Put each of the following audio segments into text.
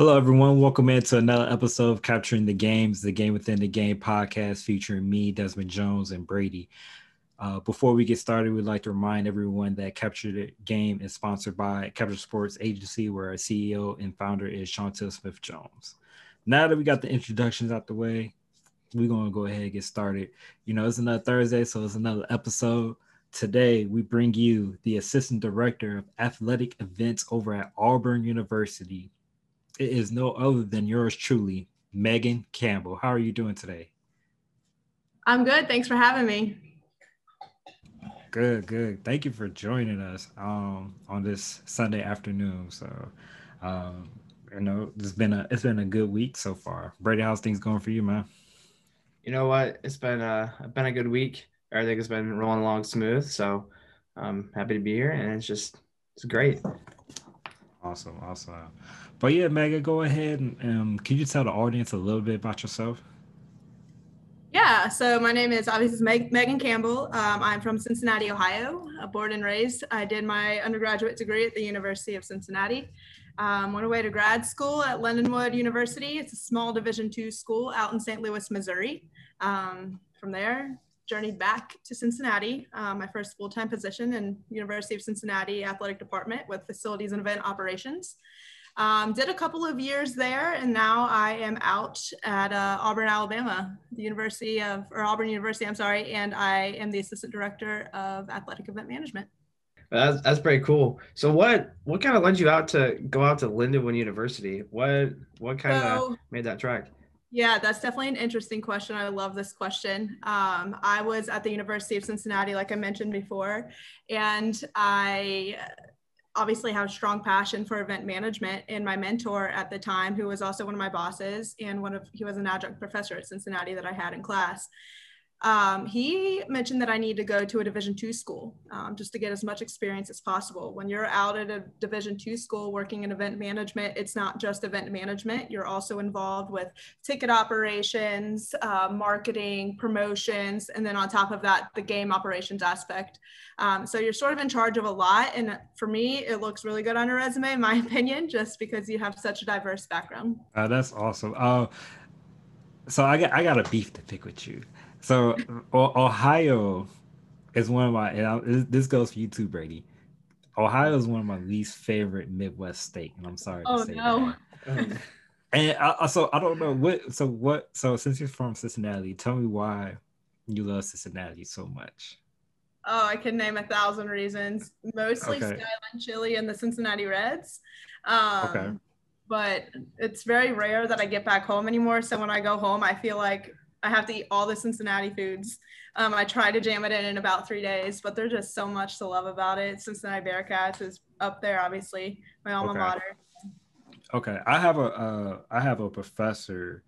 Hello, everyone. Welcome into another episode of Capturing the Games, the Game Within the Game podcast featuring me, Desmond Jones, and Brady. Uh, before we get started, we'd like to remind everyone that Capture the Game is sponsored by Capture Sports Agency, where our CEO and founder is Chantel Smith Jones. Now that we got the introductions out the way, we're going to go ahead and get started. You know, it's another Thursday, so it's another episode. Today, we bring you the Assistant Director of Athletic Events over at Auburn University, it is no other than yours truly, Meghan Campbell. How are you doing today? I'm good. Thanks for having me. Good, good. Thank you for joining us um, on this Sunday afternoon. So, um, you know, it's been a it's been a good week so far. Brady, how's things going for you, man? You know what? It's been a been a good week. Everything has been rolling along smooth. So, I'm happy to be here, and it's just it's great. Awesome, awesome. But yeah, Meghan, go ahead and um, can you tell the audience a little bit about yourself? Yeah, so my name is obviously Meg- Meghan Campbell. Um, I'm from Cincinnati, Ohio, uh, born and raised. I did my undergraduate degree at the University of Cincinnati. Um, went away to grad school at Lindenwood University. It's a small Division two school out in St. Louis, Missouri. Um, from there, journeyed back to Cincinnati, um, my first full-time position in University of Cincinnati Athletic Department with facilities and event operations. Um, did a couple of years there, and now I am out at uh, Auburn, Alabama, the University of, or Auburn University, I'm sorry, and I am the assistant director of athletic event management. That's, that's pretty cool. So what what kind of led you out to go out to Lindenwood University? What what kind of so, made that track? Yeah, that's definitely an interesting question. I love this question. Um, I was at the University of Cincinnati, like I mentioned before, and I obviously have a strong passion for event management and my mentor at the time who was also one of my bosses and one of he was an adjunct professor at cincinnati that i had in class um, he mentioned that I need to go to a Division two school um, just to get as much experience as possible. When you're out at a Division two school working in event management, it's not just event management. You're also involved with ticket operations, uh, marketing, promotions, and then on top of that, the game operations aspect. Um, so you're sort of in charge of a lot. And for me, it looks really good on a resume, in my opinion, just because you have such a diverse background. Uh, that's awesome. Uh, so I got I got a beef to pick with you. So Ohio is one of my. And this goes for you too, Brady. Ohio is one of my least favorite Midwest state, and I'm sorry oh, to say no. that. and I, so I don't know what. So what? So since you're from Cincinnati, tell me why you love Cincinnati so much. Oh, I can name a thousand reasons. Mostly okay. Skyline Chili and the Cincinnati Reds. Um, okay. But it's very rare that I get back home anymore. So when I go home, I feel like I have to eat all the Cincinnati foods. Um, I try to jam it in in about three days, but there's just so much to love about it. Cincinnati Bearcats is up there, obviously, my alma okay. mater. Okay, I have a uh, I have a professor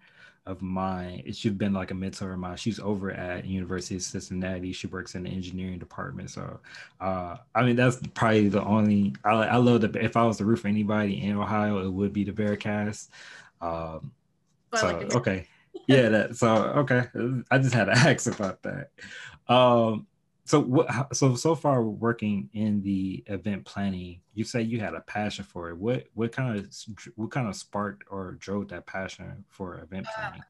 of mine. She's been like a mentor of mine. She's over at University of Cincinnati. She works in the engineering department. So, uh, I mean, that's probably the only. I, I love the. If I was to root for anybody in Ohio, it would be the Bearcats. Um, so like okay, yeah, that so okay. I just had to ask about that. Um, so what? So so far, working in the event planning, you say you had a passion for it. What what kind of what kind of sparked or drove that passion for event uh, planning? Uh,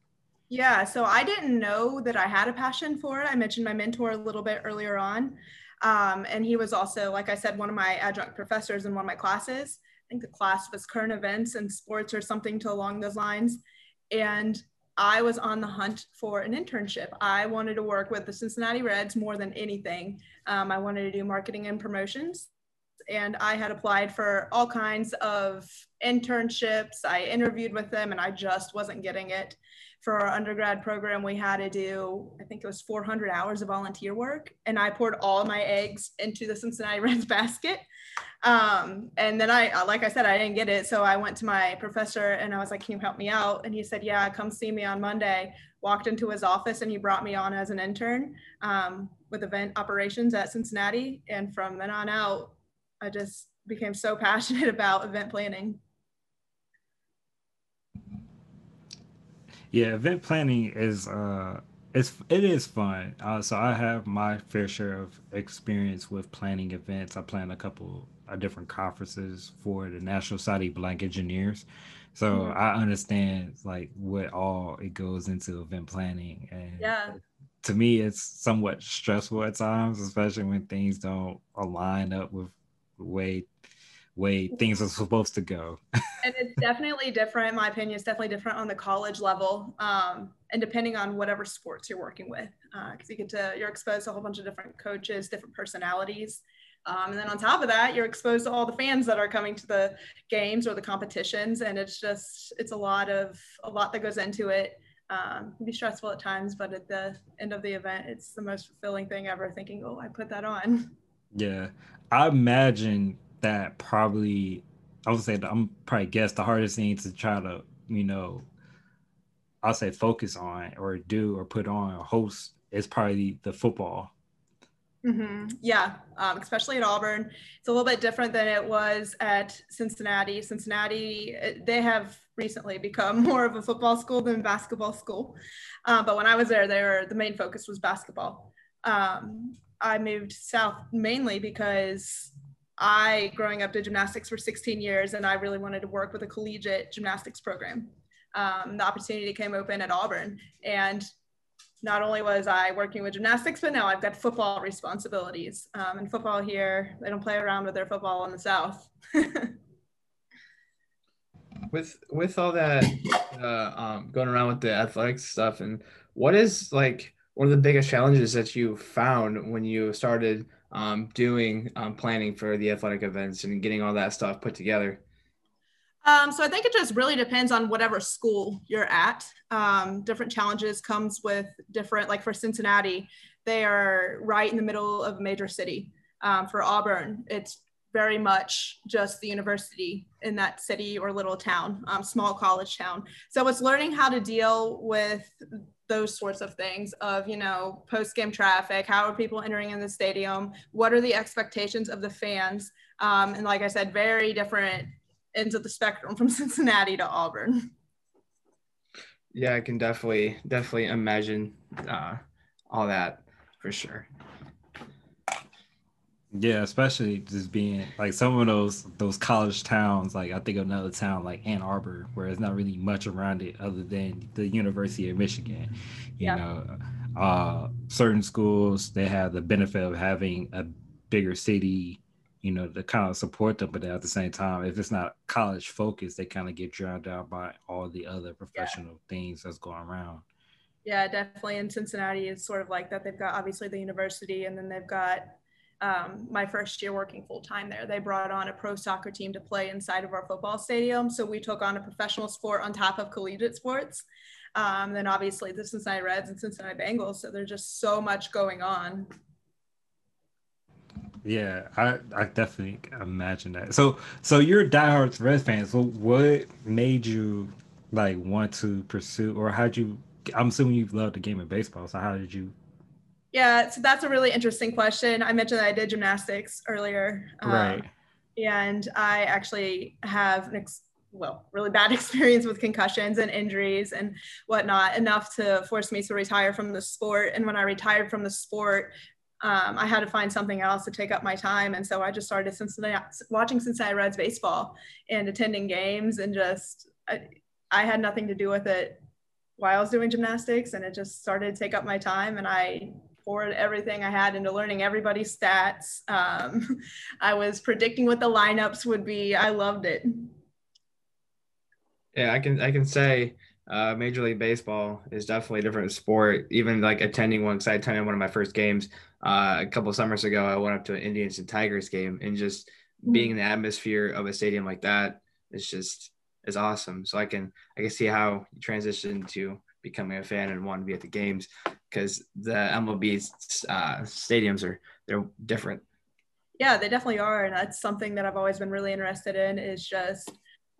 yeah, so I didn't know that I had a passion for it. I mentioned my mentor a little bit earlier on, um, and he was also, like I said, one of my adjunct professors in one of my classes. I think the class was current events and sports or something to along those lines. And I was on the hunt for an internship. I wanted to work with the Cincinnati Reds more than anything. Um, I wanted to do marketing and promotions. And I had applied for all kinds of internships. I interviewed with them and I just wasn't getting it. For our undergrad program, we had to do, I think it was 400 hours of volunteer work. And I poured all my eggs into the Cincinnati Reds basket. Um, and then I, like I said, I didn't get it. So I went to my professor and I was like, can you help me out? And he said, yeah, come see me on Monday. Walked into his office and he brought me on as an intern um, with event operations at Cincinnati. And from then on out, I just became so passionate about event planning. Yeah, event planning is uh it's it is fun. Uh, so I have my fair share of experience with planning events. I plan a couple of different conferences for the National Society of Black Engineers. So mm-hmm. I understand like what all it goes into event planning and yeah. To me, it's somewhat stressful at times, especially when things don't align up with the way way things are supposed to go. and it's definitely different. My opinion, is definitely different on the college level, um, and depending on whatever sports you're working with, because uh, you get to you're exposed to a whole bunch of different coaches, different personalities. Um, and then on top of that, you're exposed to all the fans that are coming to the games or the competitions, and it's just it's a lot of a lot that goes into it. Um, it can be stressful at times, but at the end of the event, it's the most fulfilling thing ever. Thinking, oh, I put that on. Yeah, I imagine that probably I would say I'm probably guess the hardest thing to try to you know I'll say focus on or do or put on or host is probably the football. Mm-hmm. Yeah, um, especially at Auburn, it's a little bit different than it was at Cincinnati. Cincinnati, they have recently become more of a football school than basketball school, uh, but when I was there, they were the main focus was basketball. Um, I moved south mainly because I, growing up, did gymnastics for 16 years, and I really wanted to work with a collegiate gymnastics program. Um, the opportunity came open at Auburn, and not only was I working with gymnastics, but now I've got football responsibilities. Um, and football here, they don't play around with their football in the South. with with all that uh, um, going around with the athletics stuff, and what is like one of the biggest challenges that you found when you started um, doing um, planning for the athletic events and getting all that stuff put together? Um, so I think it just really depends on whatever school you're at. Um, different challenges comes with different, like for Cincinnati, they are right in the middle of a major city. Um, for Auburn, it's very much just the university in that city or little town, um, small college town. So it's learning how to deal with those sorts of things of you know post game traffic how are people entering in the stadium what are the expectations of the fans um, and like i said very different ends of the spectrum from cincinnati to auburn. Yeah i can definitely definitely imagine uh, all that for sure yeah, especially just being like some of those those college towns. Like I think of another town like Ann Arbor, where there's not really much around it other than the University of Michigan. You yeah. know, uh, certain schools they have the benefit of having a bigger city. You know, to kind of support them, but at the same time, if it's not college focused, they kind of get drowned out by all the other professional yeah. things that's going around. Yeah, definitely. In Cincinnati, it's sort of like that. They've got obviously the university, and then they've got um, my first year working full time there. They brought on a pro soccer team to play inside of our football stadium. So we took on a professional sport on top of collegiate sports. Um, then obviously the Cincinnati Reds and Cincinnati Bengals. So there's just so much going on. Yeah, I, I definitely imagine that. So so you're a diehard Reds fan. So what made you like want to pursue or how'd you I'm assuming you love the game of baseball. So how did you yeah, so that's a really interesting question. I mentioned that I did gymnastics earlier. Um, right. Um, and I actually have an ex- well, really bad experience with concussions and injuries and whatnot, enough to force me to retire from the sport. And when I retired from the sport, um, I had to find something else to take up my time. And so I just started Cincinnati, watching Cincinnati Reds baseball and attending games and just, I, I had nothing to do with it while I was doing gymnastics and it just started to take up my time and I poured everything I had into learning everybody's stats. Um, I was predicting what the lineups would be. I loved it. Yeah, I can I can say uh, Major League Baseball is definitely a different sport. Even like attending one, because I attended one of my first games uh, a couple summers ago. I went up to an Indians and Tigers game, and just mm-hmm. being in the atmosphere of a stadium like that is just is awesome. So I can I can see how you transition to becoming a fan and wanting to be at the games because the MLB uh, stadiums are they're different. Yeah, they definitely are, and that's something that I've always been really interested in. Is just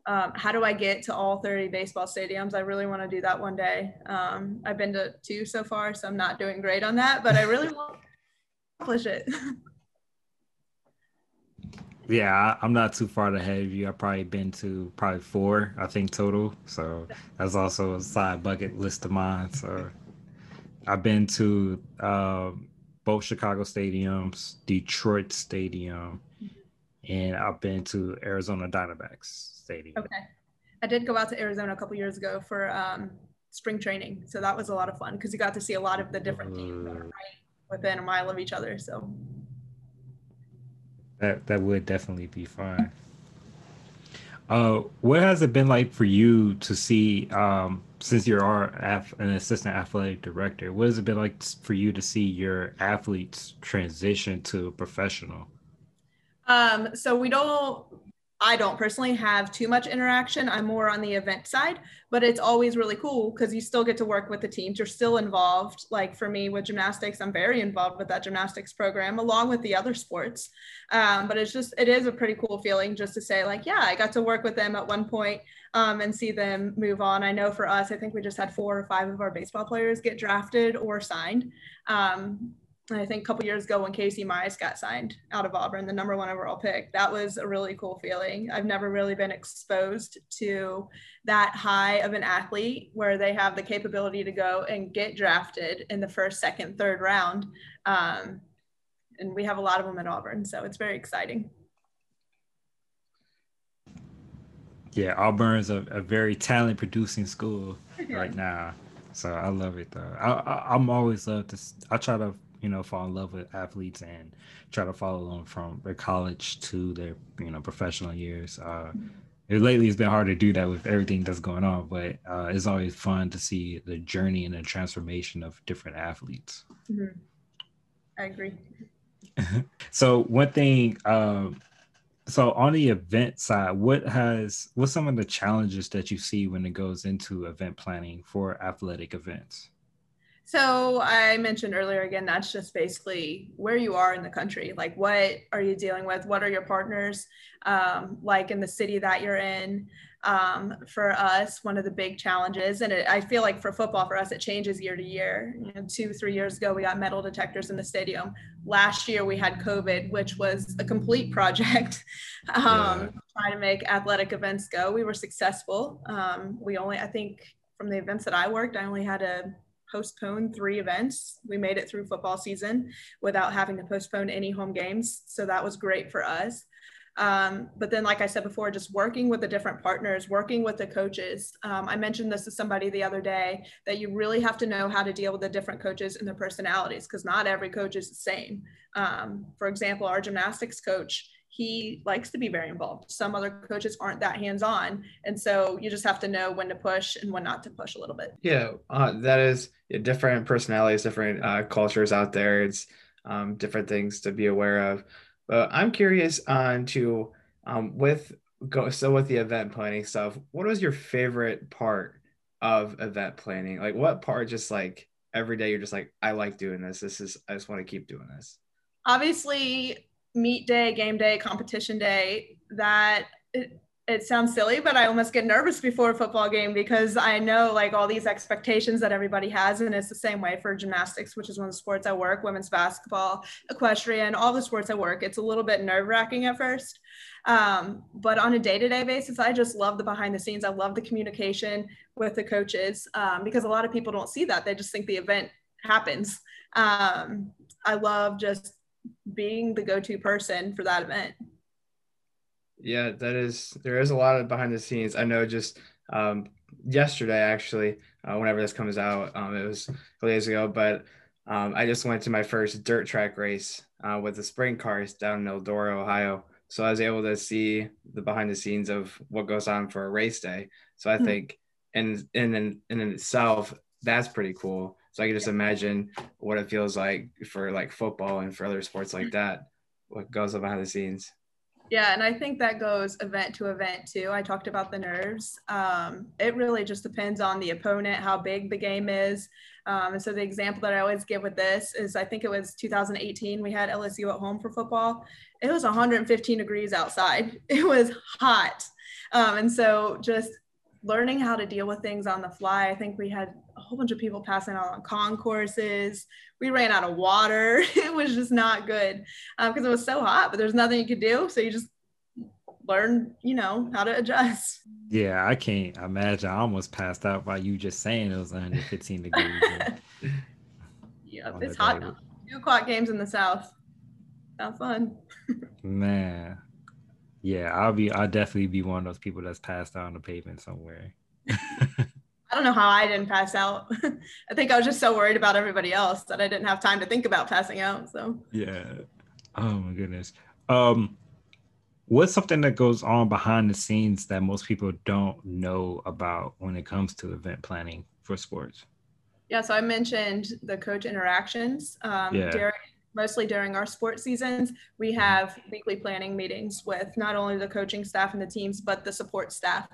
um, how do I get to all 30 baseball stadiums? I really want to do that one day. Um, I've been to two so far, so I'm not doing great on that, but I really want to accomplish it. Yeah, I'm not too far ahead of you. I've probably been to probably four, I think total. So that's also a side bucket list of mine. So I've been to um, both Chicago stadiums, Detroit Stadium, and I've been to Arizona Diamondbacks Stadium. Okay. I did go out to Arizona a couple years ago for um, spring training, so that was a lot of fun because you got to see a lot of the different teams that are right within a mile of each other. So that that would definitely be fun. Uh, what has it been like for you to see, um, since you are an assistant athletic director, what has it been like for you to see your athletes transition to professional? Um, so we don't I don't personally have too much interaction. I'm more on the event side, but it's always really cool because you still get to work with the teams. You're still involved. Like for me with gymnastics, I'm very involved with that gymnastics program along with the other sports. Um, but it's just, it is a pretty cool feeling just to say, like, yeah, I got to work with them at one point, um, and see them move on. I know for us, I think we just had four or five of our baseball players get drafted or signed. Um, I think a couple years ago when Casey Mize got signed out of Auburn, the number one overall pick, that was a really cool feeling. I've never really been exposed to that high of an athlete where they have the capability to go and get drafted in the first, second, third round. Um, and we have a lot of them at Auburn, so it's very exciting. Yeah, Auburn is a, a very talent producing school right now. So I love it though. I, I am always love to. I try to you know fall in love with athletes and try to follow them from their college to their you know professional years. Uh, it, lately, it's been hard to do that with everything that's going on, but uh, it's always fun to see the journey and the transformation of different athletes. Mm-hmm. I agree. so one thing. Um, so on the event side, what has what's some of the challenges that you see when it goes into event planning for athletic events? So I mentioned earlier again, that's just basically where you are in the country. Like, what are you dealing with? What are your partners um, like in the city that you're in? Um, for us, one of the big challenges, and it, I feel like for football, for us, it changes year to year. You know, two, three years ago, we got metal detectors in the stadium. Last year, we had COVID, which was a complete project um, yeah. trying to make athletic events go. We were successful. Um, we only, I think, from the events that I worked, I only had a postponed three events. We made it through football season without having to postpone any home games. So that was great for us. Um, but then, like I said before, just working with the different partners, working with the coaches. Um, I mentioned this to somebody the other day that you really have to know how to deal with the different coaches and their personalities because not every coach is the same. Um, for example, our gymnastics coach, he likes to be very involved. Some other coaches aren't that hands on. And so you just have to know when to push and when not to push a little bit. Yeah, uh, that is different personalities, different uh, cultures out there. It's um, different things to be aware of. But I'm curious on to um, with go so with the event planning stuff. What was your favorite part of event planning? Like what part just like every day you're just like I like doing this. This is I just want to keep doing this. Obviously, meet day, game day, competition day, that it, it sounds silly, but I almost get nervous before a football game because I know like all these expectations that everybody has. And it's the same way for gymnastics, which is one of the sports I work, women's basketball, equestrian, all the sports I work. It's a little bit nerve wracking at first. Um, but on a day to day basis, I just love the behind the scenes. I love the communication with the coaches um, because a lot of people don't see that. They just think the event happens. Um, I love just being the go-to person for that event. Yeah, that is there is a lot of behind the scenes. I know just um, yesterday actually, uh, whenever this comes out, um, it was a couple days ago, but um, I just went to my first dirt track race uh, with the sprint cars down in Eldora, Ohio. So I was able to see the behind the scenes of what goes on for a race day. So I mm-hmm. think in in in, in itself, that's pretty cool. So I can just imagine what it feels like for like football and for other sports like that, what goes on behind the scenes. Yeah, and I think that goes event to event too. I talked about the nerves. Um, it really just depends on the opponent, how big the game is. Um, and so the example that I always give with this is I think it was 2018, we had LSU at home for football. It was 115 degrees outside, it was hot. Um, and so just learning how to deal with things on the fly. I think we had a whole bunch of people passing out on concourses. We ran out of water. it was just not good because um, it was so hot, but there's nothing you could do. So you just learn, you know, how to adjust. Yeah, I can't imagine. I almost passed out by you just saying it was 115 degrees. yep, it's hot now. Two o'clock games in the South. Sounds fun. Man, Yeah, I'll be. I'll definitely be one of those people that's passed out on the pavement somewhere. I don't know how I didn't pass out. I think I was just so worried about everybody else that I didn't have time to think about passing out. So yeah. Oh my goodness. Um, what's something that goes on behind the scenes that most people don't know about when it comes to event planning for sports? Yeah, so I mentioned the coach interactions. Um, yeah. During, mostly during our sports seasons, we have weekly planning meetings with not only the coaching staff and the teams, but the support staff.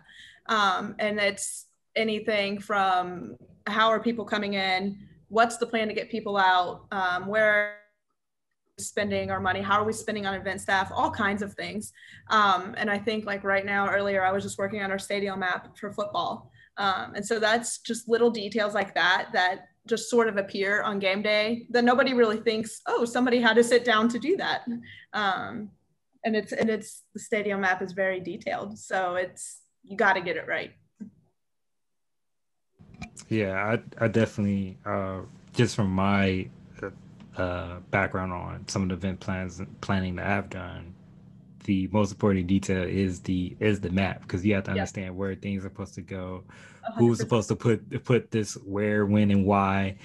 Um, and it's anything from how are people coming in, what's the plan to get people out, um, where spending our money how are we spending on event staff all kinds of things um, and i think like right now earlier i was just working on our stadium map for football um, and so that's just little details like that that just sort of appear on game day that nobody really thinks oh somebody had to sit down to do that. Um, and it's and it's the stadium map is very detailed so it's you got to get it right. Yeah, I, I definitely, uh, just from my uh, background on some of the event plans planning that I've done, the most important detail is the is the map because you have to understand where things are supposed to go, 100%. who's supposed to put put this where, when, and why.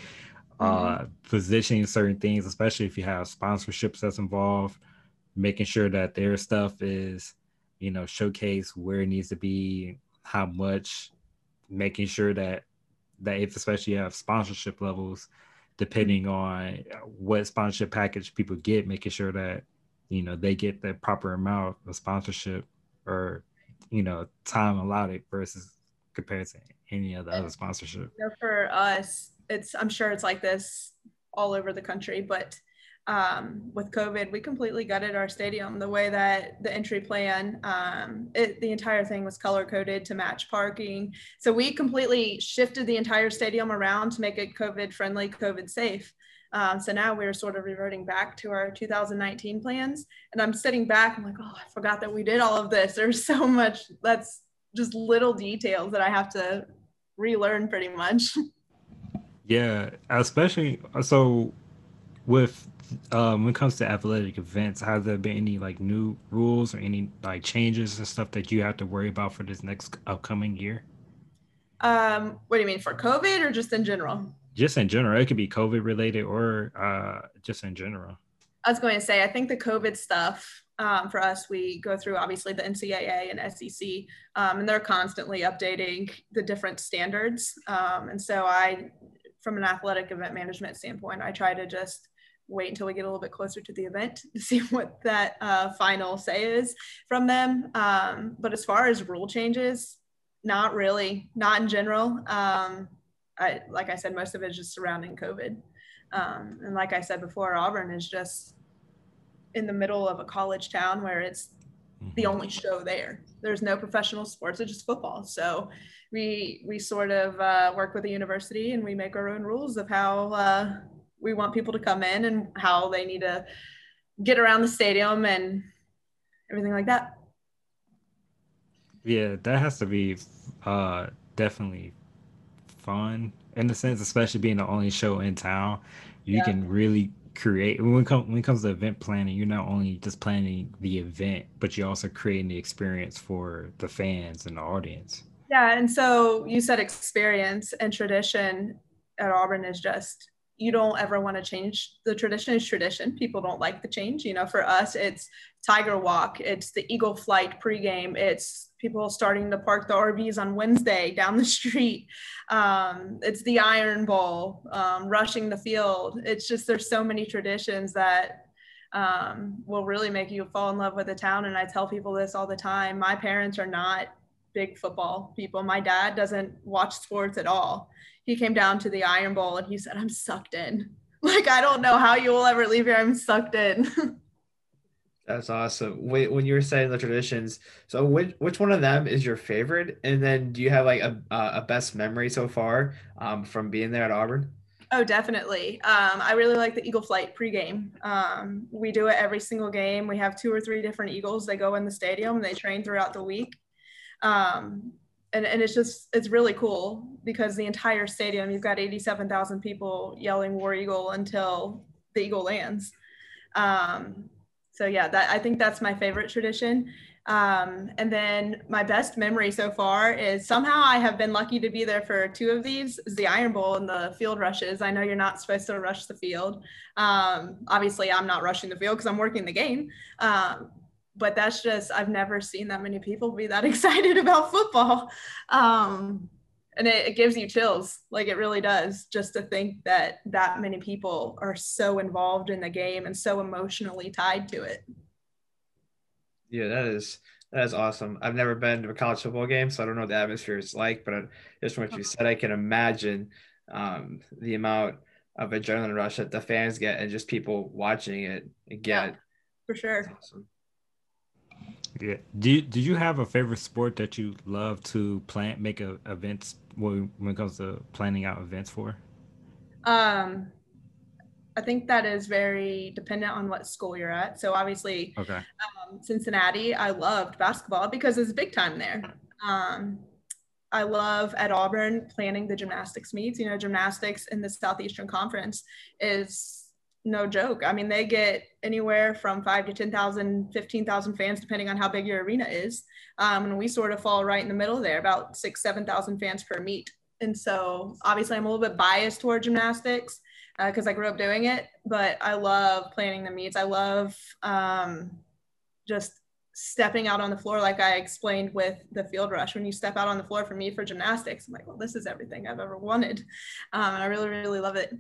Uh, mm-hmm. positioning certain things, especially if you have sponsorships that's involved, making sure that their stuff is, you know, showcase where it needs to be, how much, making sure that that if especially you have sponsorship levels, depending on what sponsorship package people get, making sure that you know they get the proper amount of sponsorship or you know time allotted versus compared to any of the other sponsorship. For us, it's I'm sure it's like this all over the country, but um, with COVID, we completely gutted our stadium the way that the entry plan, um, it, the entire thing was color coded to match parking. So we completely shifted the entire stadium around to make it COVID friendly, COVID safe. Um, so now we're sort of reverting back to our 2019 plans. And I'm sitting back, I'm like, oh, I forgot that we did all of this. There's so much that's just little details that I have to relearn pretty much. Yeah, especially so with um, when it comes to athletic events, has there been any like new rules or any like changes and stuff that you have to worry about for this next upcoming year? Um, what do you mean for COVID or just in general? Just in general, it could be COVID related or uh, just in general. I was going to say, I think the COVID stuff um, for us, we go through obviously the NCAA and SEC, um, and they're constantly updating the different standards. Um, and so I, from an athletic event management standpoint, I try to just wait until we get a little bit closer to the event to see what that uh, final say is from them. Um, but as far as rule changes, not really, not in general. Um, I, like I said, most of it is just surrounding COVID. Um, and like I said before, Auburn is just in the middle of a college town where it's the mm-hmm. only show there. There's no professional sports, it's just football. So we we sort of uh, work with the university and we make our own rules of how uh, we want people to come in and how they need to get around the stadium and everything like that. Yeah, that has to be uh, definitely fun in the sense, especially being the only show in town. You yeah. can really create when it, comes, when it comes to event planning. You're not only just planning the event, but you're also creating the experience for the fans and the audience. Yeah, and so you said experience and tradition at Auburn is just you don't ever want to change the tradition is tradition people don't like the change you know for us it's tiger walk it's the eagle flight pregame it's people starting to park the rvs on wednesday down the street um, it's the iron bowl um, rushing the field it's just there's so many traditions that um, will really make you fall in love with the town and i tell people this all the time my parents are not big football people my dad doesn't watch sports at all he came down to the Iron Bowl and he said, I'm sucked in. Like, I don't know how you will ever leave here. I'm sucked in. That's awesome. Wait, when you were saying the traditions, so which which one of them is your favorite? And then do you have like a a best memory so far um, from being there at Auburn? Oh, definitely. Um, I really like the Eagle Flight pregame. Um, we do it every single game. We have two or three different Eagles. They go in the stadium and they train throughout the week. Um, and, and it's just it's really cool because the entire stadium you've got 87,000 people yelling war eagle until the eagle lands um, so yeah that I think that's my favorite tradition Um, and then my best memory so far is somehow I have been lucky to be there for two of these is the Iron Bowl and the field rushes. I know you're not supposed to rush the field. Um, obviously, I'm not rushing the field because I'm working the game. But that's just, I've never seen that many people be that excited about football. Um, and it, it gives you chills like it really does just to think that that many people are so involved in the game and so emotionally tied to it yeah, that is that is awesome. I've never been to a college football game, so I don't know what the atmosphere is like. But just from what you uh-huh. said, I can imagine um, the amount of adrenaline rush that the fans get and just people watching it get. Yeah, for sure. Awesome. Yeah. Do you, do you have a favorite sport that you love to plan make a, events when when it comes to planning out events for? Um, I think that is very dependent on what school you're at. So obviously, okay. Um, Cincinnati, I loved basketball because it's big time there. Um, I love at Auburn planning the gymnastics meets. You know, gymnastics in the Southeastern Conference is no joke. I mean, they get anywhere from five to 10,000, 15,000 fans, depending on how big your arena is. Um, and we sort of fall right in the middle there, about six, 7,000 fans per meet. And so obviously I'm a little bit biased toward gymnastics because uh, I grew up doing it. But I love planning the meets. I love um, just stepping out on the floor, like I explained with the field rush. When you step out on the floor for me for gymnastics, I'm like, well, this is everything I've ever wanted. Um, and I really, really love it.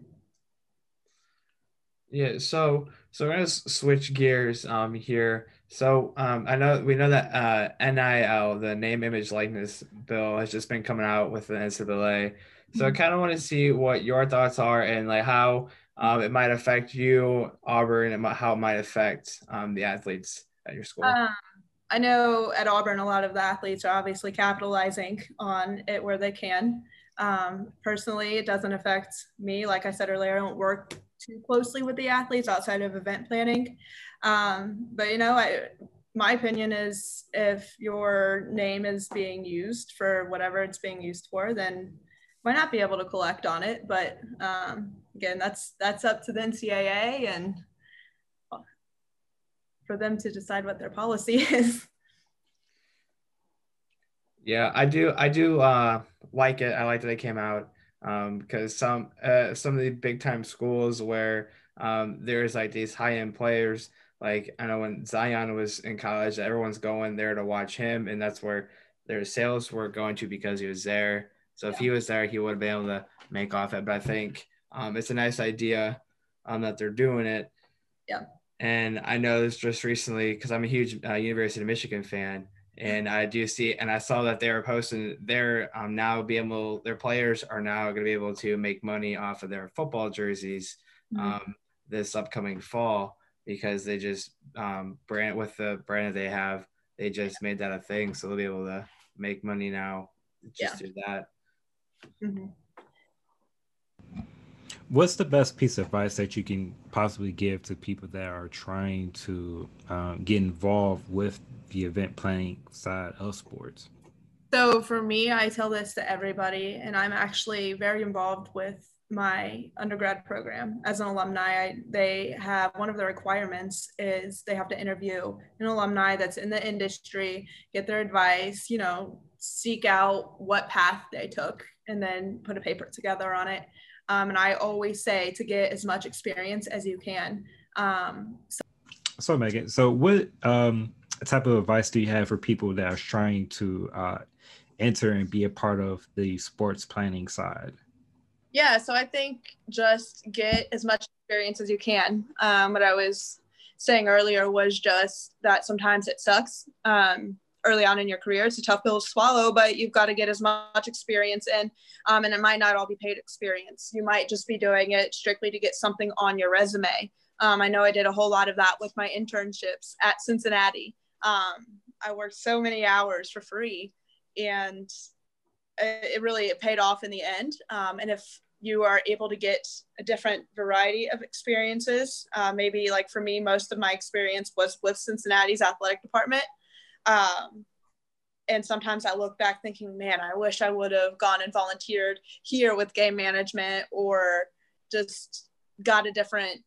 Yeah, so so we're gonna switch gears um here. So um I know we know that uh NIL, the name image likeness bill, has just been coming out with the NCAA. So I mm-hmm. kind of want to see what your thoughts are and like how um, it might affect you, Auburn, and how it might affect um, the athletes at your school. Um, I know at Auburn, a lot of the athletes are obviously capitalizing on it where they can. Um, personally, it doesn't affect me. Like I said earlier, I don't work too closely with the athletes outside of event planning. Um, but you know, I, my opinion is if your name is being used for whatever it's being used for, then might not be able to collect on it, but um, again, that's that's up to the NCAA and for them to decide what their policy is. Yeah, I do. I do uh, like it. I like that they came out um, because some uh, some of the big time schools where um, there's like these high end players. Like I know when Zion was in college, everyone's going there to watch him, and that's where their sales were going to because he was there. So if he was there, he would have been able to make off it. But I think um, it's a nice idea um, that they're doing it. Yeah. And I know this just recently because I'm a huge uh, University of Michigan fan, and I do see, and I saw that they were posting. They're um, now be able, their players are now going to be able to make money off of their football jerseys mm-hmm. um, this upcoming fall because they just um, brand with the brand that they have, they just made that a thing, so they'll be able to make money now. Just yeah. do that. Mm-hmm. What's the best piece of advice that you can possibly give to people that are trying to um, get involved with the event planning side of sports? So for me, I tell this to everybody, and I'm actually very involved with my undergrad program as an alumni I, they have one of the requirements is they have to interview an alumni that's in the industry get their advice you know seek out what path they took and then put a paper together on it. Um, and I always say to get as much experience as you can. Um, so-, so, Meghan, so what um, type of advice do you have for people that are trying to uh, enter and be a part of the sports planning side? Yeah, so I think just get as much experience as you can. Um, what I was saying earlier was just that sometimes it sucks. Um, early on in your career. It's a tough pill to swallow, but you've got to get as much experience in. Um, and it might not all be paid experience. You might just be doing it strictly to get something on your resume. Um, I know I did a whole lot of that with my internships at Cincinnati. Um, I worked so many hours for free, and it really it paid off in the end. Um, and if you are able to get a different variety of experiences, uh, maybe like for me, most of my experience was with Cincinnati's athletic department. Um, and sometimes I look back thinking, man, I wish I would have gone and volunteered here with game management or just got a different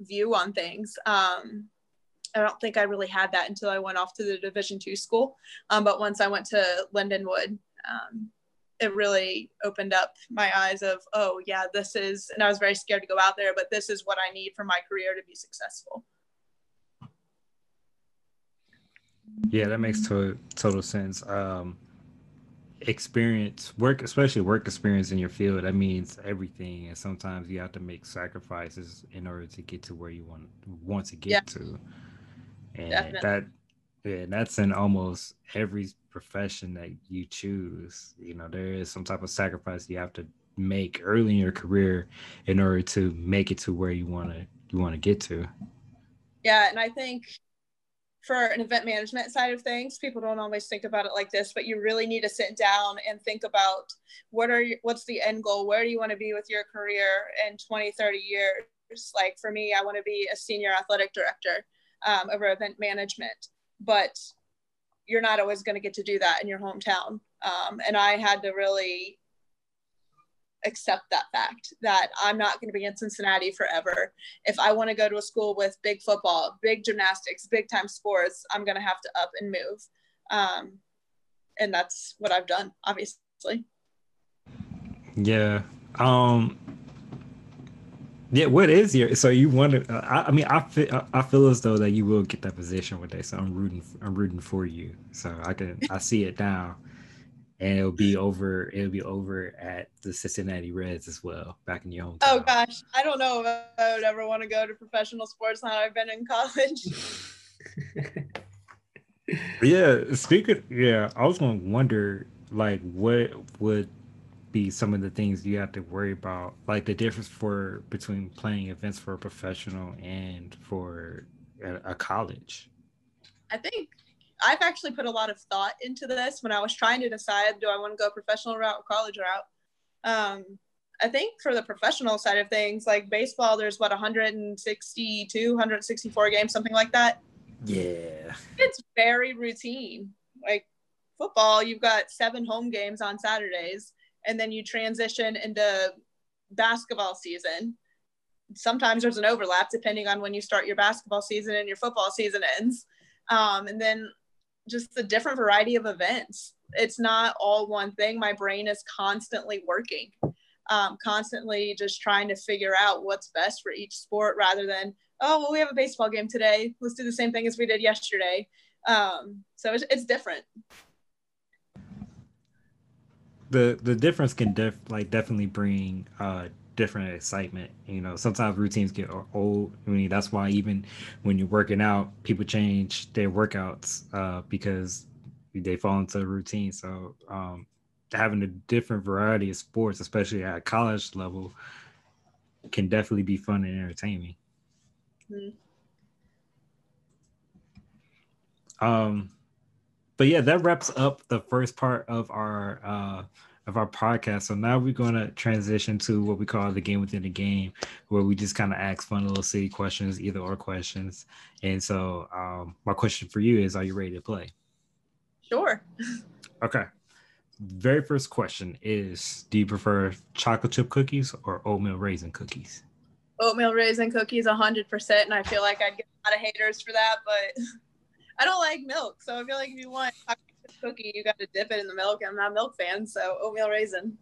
view on things. Um, I don't think I really had that until I went off to the Division two school. Um, but once I went to Lindenwood, um, it really opened up my eyes of, oh yeah, this is, and I was very scared to go out there, but this is what I need for my career to be successful. Yeah, that makes to- total sense. Um, experience work especially work experience in your field that means everything and sometimes you have to make sacrifices in order to get to where you want want to get yeah. to and Definitely. that yeah that's in almost every profession that you choose you know there is some type of sacrifice you have to make early in your career in order to make it to where you want to you want to get to yeah and i think for an event management side of things people don't always think about it like this but you really need to sit down and think about what are what's the end goal? Where do you want to be with your career in 20 30 years? Like for me i want to be a senior athletic director um, over event management but you're not always going to get to do that in your hometown. Um, and i had to really accept that fact that I'm not going to be in Cincinnati forever. If I want to go to a school with big football, big gymnastics, big time sports, I'm going to have to up and move. Um, and that's what I've done, obviously. Yeah. Um, yeah, what is your so you want to? I, I, mean, I feel I feel as though that you will get that position one day. So I'm rooting, I'm rooting for you. So I can I see it now and it'll be over. It'll be over at the Cincinnati Reds as well, back in your home. Oh gosh, I don't know if I would ever want to go to professional sports now I've been in college. yeah, speaking. Yeah, I was gonna wonder, like, what would be some of the things you have to worry about, like the difference for between playing events for a professional and for a, a college. I think I've actually put a lot of thought into this when I was trying to decide do I want to go professional route or college route. Um, I think for the professional side of things, like baseball, there's what 162, 164 games, something like that. Yeah. It's very routine. Like football, you've got seven home games on Saturdays, and then you transition into basketball season. Sometimes there's an overlap depending on when you start your basketball season and your football season ends. Um, and then just the different variety of events. It's not all one thing. My brain is constantly working, um, constantly just trying to figure out what's best for each sport rather than, oh, well, we have a baseball game today. Let's do the same thing as we did yesterday. Um, so it's, it's different. The the difference can def like definitely bring uh different excitement. You know, sometimes routines get old. I mean, that's why even when you're working out, people change their workouts uh, because they fall into a routine. So um, having a different variety of sports, especially at college level, can definitely be fun and entertaining. Mm-hmm. Um, but yeah, that wraps up the first part of our uh, of our podcast. So now we're going to transition to what we call the game within the game, where we just kind of ask fun little silly questions, either or questions. And so, um, my question for you is: Are you ready to play? Sure. Okay. Very first question is: Do you prefer chocolate chip cookies or oatmeal raisin cookies? Oatmeal raisin cookies, hundred percent. And I feel like I'd get a lot of haters for that, but I don't like milk, so I feel like if you want cookie, you got to dip it in the milk. I'm not a milk fan, so oatmeal raisin.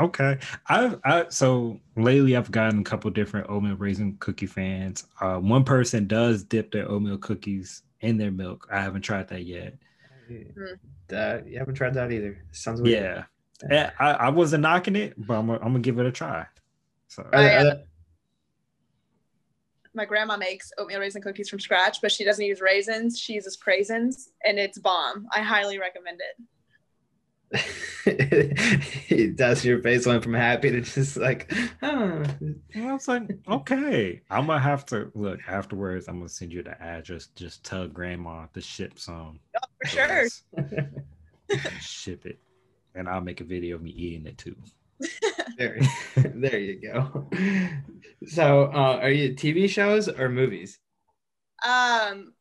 Okay, I've I, so lately I've gotten a couple different oatmeal raisin cookie fans. Uh, one person does dip their oatmeal cookies in their milk. I haven't tried that yet. Mm. That you haven't tried that either. Sounds weird. Yeah, I, I wasn't knocking it, but I'm, I'm gonna give it a try. So. I, my grandma makes oatmeal raisin cookies from scratch, but she doesn't use raisins. She uses craisins, and it's bomb. I highly recommend it. it does your face went from happy to just like, huh. I was like, okay, I'm gonna have to look afterwards. I'm gonna send you the address. Just tell grandma to ship some. Oh, for sure. ship it, and I'll make a video of me eating it too there, there you go. So, uh, are you TV shows or movies? Um,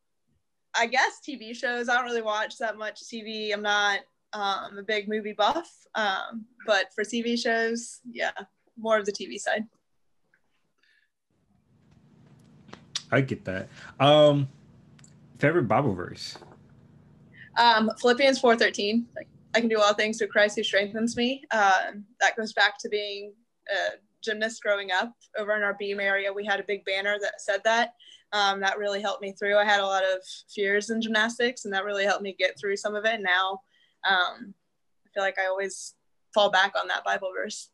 I guess TV shows. I don't really watch that much TV. I'm not um, a big movie buff, um, but for TV shows, yeah, more of the TV side. I get that. Um, favorite Bible verse. Um, Philippians four thirteen. Like I can do all things through Christ who strengthens me. Um, that goes back to being a gymnast growing up. Over in our beam area, we had a big banner that said that. Um, that really helped me through. I had a lot of fears in gymnastics, and that really helped me get through some of it. Now, um, I feel like I always fall back on that Bible verse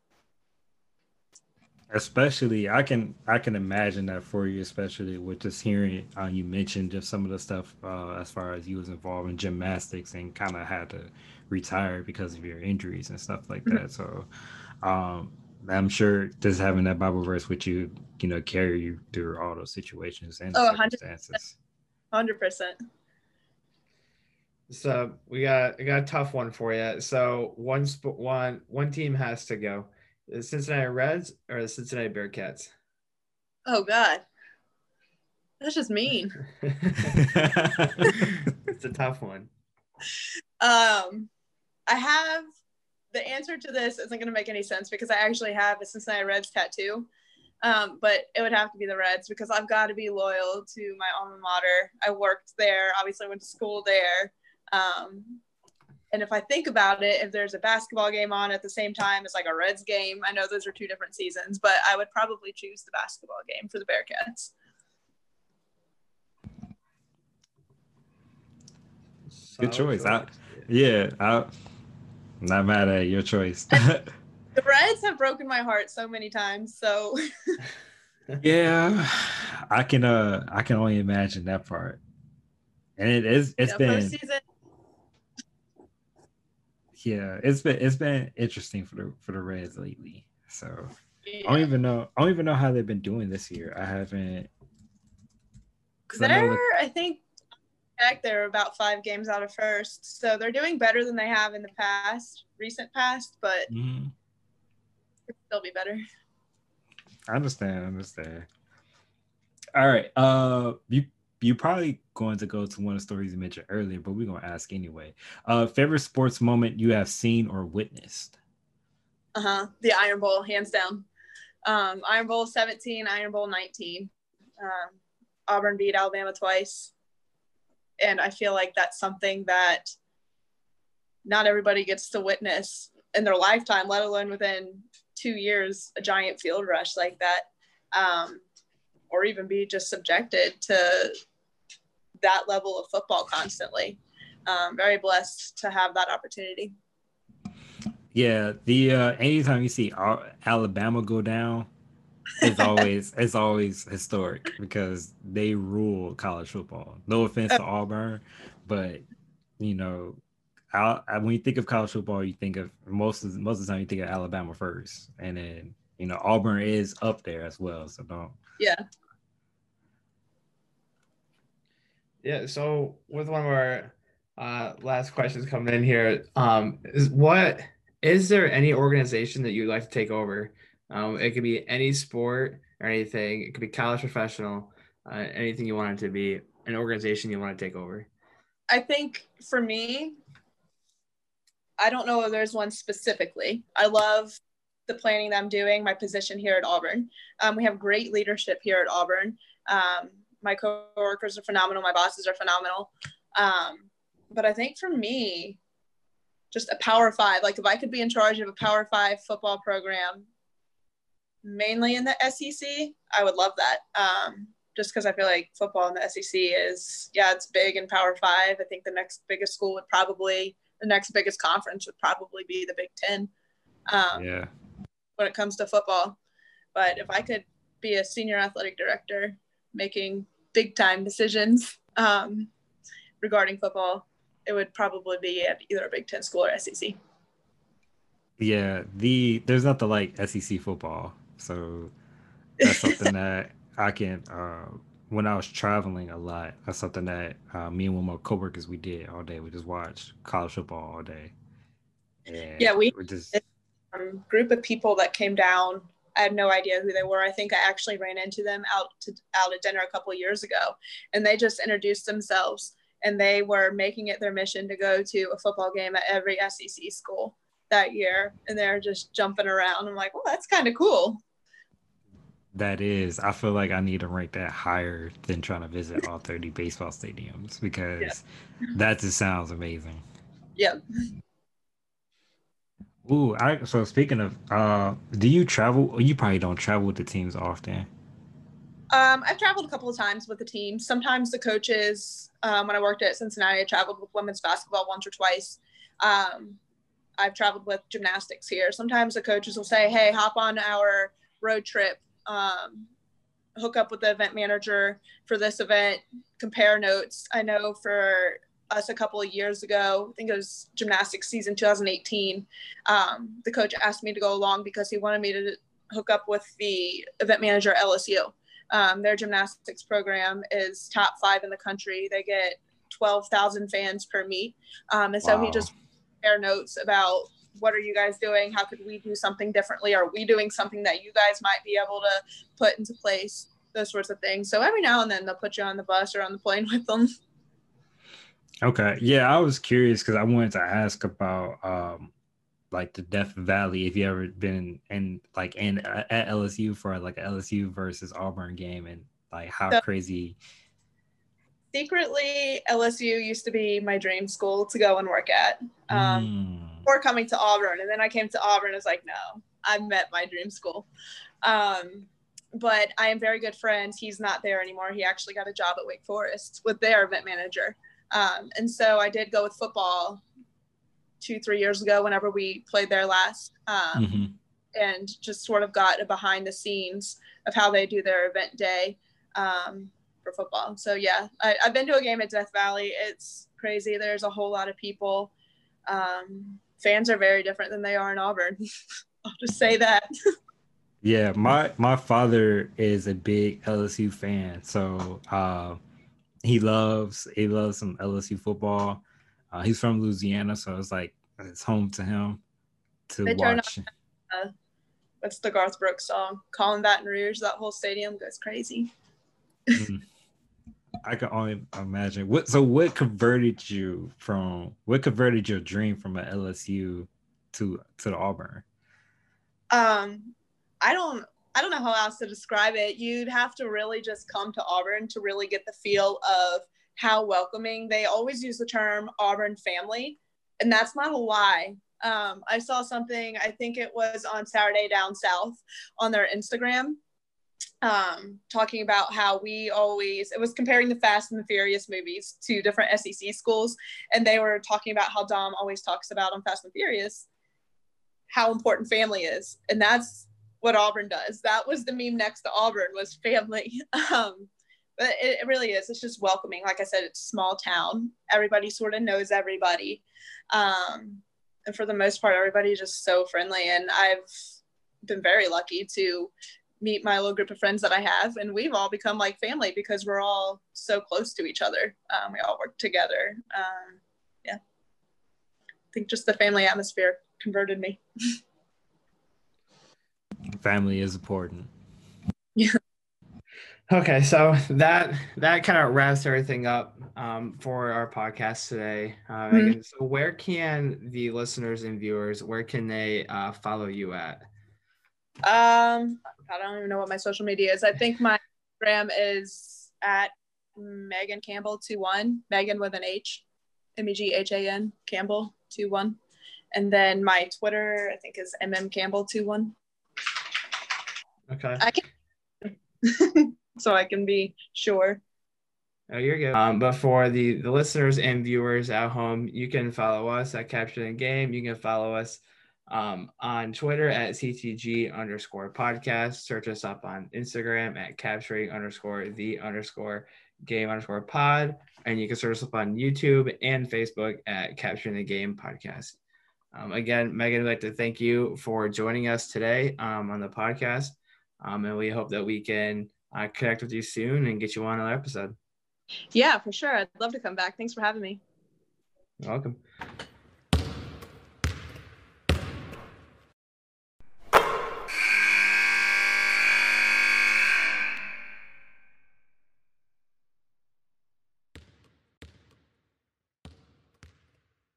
especially i can i can imagine that for you especially with just hearing uh, you mentioned just some of the stuff uh, as far as you was involved in gymnastics and kind of had to retire because of your injuries and stuff like mm-hmm. that so um, i'm sure just having that bible verse with you you know carry you through all those situations and oh, circumstances 100%, 100%. so we got I got a tough one for you so one sp- one one team has to go the Cincinnati Reds or the Cincinnati Bearcats? Oh God, that's just mean. it's a tough one. Um, I have the answer to this isn't going to make any sense because I actually have a Cincinnati Reds tattoo. Um, but it would have to be the Reds because I've got to be loyal to my alma mater. I worked there, obviously went to school there. Um, and if I think about it, if there's a basketball game on at the same time as like a Reds game, I know those are two different seasons, but I would probably choose the basketball game for the Bearcats. Good choice. I, yeah, I, am not mad at your choice. the Reds have broken my heart so many times, so. yeah, I can. Uh, I can only imagine that part. And it is. It's yeah, been. Season, yeah, it's been it's been interesting for the for the Reds lately. So yeah. I don't even know I don't even know how they've been doing this year. I haven't. They're I, I think heck they're about five games out of first, so they're doing better than they have in the past, recent past, but mm-hmm. still be better. I understand. I understand. All right. Uh, you you probably going to go to one of the stories you mentioned earlier, but we're gonna ask anyway. Uh, favorite sports moment you have seen or witnessed? Uh huh. The Iron Bowl, hands down. Um, Iron Bowl 17, Iron Bowl 19. Um, Auburn beat Alabama twice, and I feel like that's something that not everybody gets to witness in their lifetime, let alone within two years, a giant field rush like that. Um, or even be just subjected to that level of football constantly. Um, very blessed to have that opportunity. Yeah, the uh, anytime you see Alabama go down, it's always it's always historic because they rule college football. No offense to Auburn, but you know, I, when you think of college football, you think of most of most of the time you think of Alabama first, and then you know Auburn is up there as well. So don't yeah. Yeah. So with one of our uh, last questions coming in here, um, is what is there any organization that you'd like to take over? Um, it could be any sport or anything. It could be college professional, uh, anything you want it to be, an organization you want to take over. I think for me, I don't know if there's one specifically. I love the planning that I'm doing, my position here at Auburn. Um, we have great leadership here at Auburn. Um, my coworkers are phenomenal. My bosses are phenomenal. Um, but I think for me, just a Power Five, like if I could be in charge of a Power Five football program, mainly in the SEC, I would love that. Um, just because I feel like football in the SEC is, yeah, it's big in Power Five. I think the next biggest school would probably, the next biggest conference would probably be the Big Ten. Um, yeah when it comes to football. But if I could be a senior athletic director making big time decisions um, regarding football, it would probably be at either a Big Ten school or SEC. Yeah, the there's not the like SEC football, so that's something that I can. Uh, when I was traveling a lot, that's something that uh, me and one of my coworkers we did all day. We just watched college football all day. And yeah, we we just um, group of people that came down. I had no idea who they were. I think I actually ran into them out to out at dinner a couple of years ago, and they just introduced themselves. And they were making it their mission to go to a football game at every SEC school that year, and they're just jumping around. I'm like, well, that's kind of cool. That is, I feel like I need to rank that higher than trying to visit all 30 baseball stadiums because yeah. that just sounds amazing. Yeah. Ooh, I so speaking of, uh, do you travel? You probably don't travel with the teams often. Um, I've traveled a couple of times with the team. Sometimes the coaches, um, when I worked at Cincinnati, I traveled with women's basketball once or twice. Um, I've traveled with gymnastics here. Sometimes the coaches will say, "Hey, hop on our road trip, um, hook up with the event manager for this event, compare notes." I know for us a couple of years ago, I think it was gymnastics season 2018. Um, the coach asked me to go along because he wanted me to hook up with the event manager at LSU. Um, their gymnastics program is top five in the country. They get 12,000 fans per meet. Um, and so wow. he just compare notes about what are you guys doing? How could we do something differently? Are we doing something that you guys might be able to put into place? Those sorts of things. So every now and then they'll put you on the bus or on the plane with them. Okay. Yeah, I was curious because I wanted to ask about um like the Death Valley. If you ever been in like in uh, at LSU for like a LSU versus Auburn game and like how so, crazy. Secretly, LSU used to be my dream school to go and work at. Um, mm. Before coming to Auburn, and then I came to Auburn. I was like, no, I met my dream school. Um, but I am very good friends. He's not there anymore. He actually got a job at Wake Forest with their event manager. Um, and so I did go with football two, three years ago whenever we played there last. Um, mm-hmm. And just sort of got a behind the scenes of how they do their event day um, for football. So, yeah, I, have been to a game at Death Valley. It's crazy. There's a whole lot of people. Um, fans are very different than they are in Auburn. I'll just say that. yeah, my my father is a big LSU fan, so uh, he loves he loves some LSU football. Uh, he's from Louisiana, so it's like it's home to him to they watch. On, uh, what's the Garth Brooks song? Calling Baton Rouge. That whole stadium goes crazy. mm. I can only imagine. What so what converted you from what converted your dream from an LSU to to the Auburn? Um, I don't I don't know how else to describe it. You'd have to really just come to Auburn to really get the feel of how welcoming they always use the term Auburn family, and that's not a lie. Um, I saw something, I think it was on Saturday Down South on their Instagram, um, talking about how we always, it was comparing the Fast and the Furious movies to different SEC schools. And they were talking about how Dom always talks about on Fast and Furious how important family is. And that's what Auburn does. That was the meme next to Auburn was family. Um, but it, it, really is. It's just welcoming. Like I said, it's a small town. Everybody sort of knows everybody. Um, and for the most part, everybody's just so friendly. And I've been very lucky to meet my little group of friends that I have. And we've all become like family because we're all so close to each other. Um, we all work together. Um, yeah. I think just the family atmosphere converted me. family is important. Yeah. Okay, so that that kind of wraps everything up um, for our podcast today. Uh, mm-hmm. So, where can the listeners and viewers where can they uh, follow you at? Um, I don't even know what my social media is. I think my Instagram is at Meghan Campbell two one. Meghan with an H, M E G H A N Campbell two one, and then my Twitter I think is mm Campbell two one. Okay. I can. so I can be sure. Oh, you're good. Um, but for the, the listeners and viewers at home, you can follow us at Capture the Game. You can follow us um, on Twitter at CTG underscore podcast. Search us up on Instagram at capturing underscore the underscore game underscore pod. And you can search us up on YouTube and Facebook at Capturing the Game podcast. Um, again, Meghan, I'd like to thank you for joining us today um, on the podcast. Um, and we hope that we can uh, connect with you soon and get you on another episode. Yeah, for sure. I'd love to come back. Thanks for having me. You're welcome.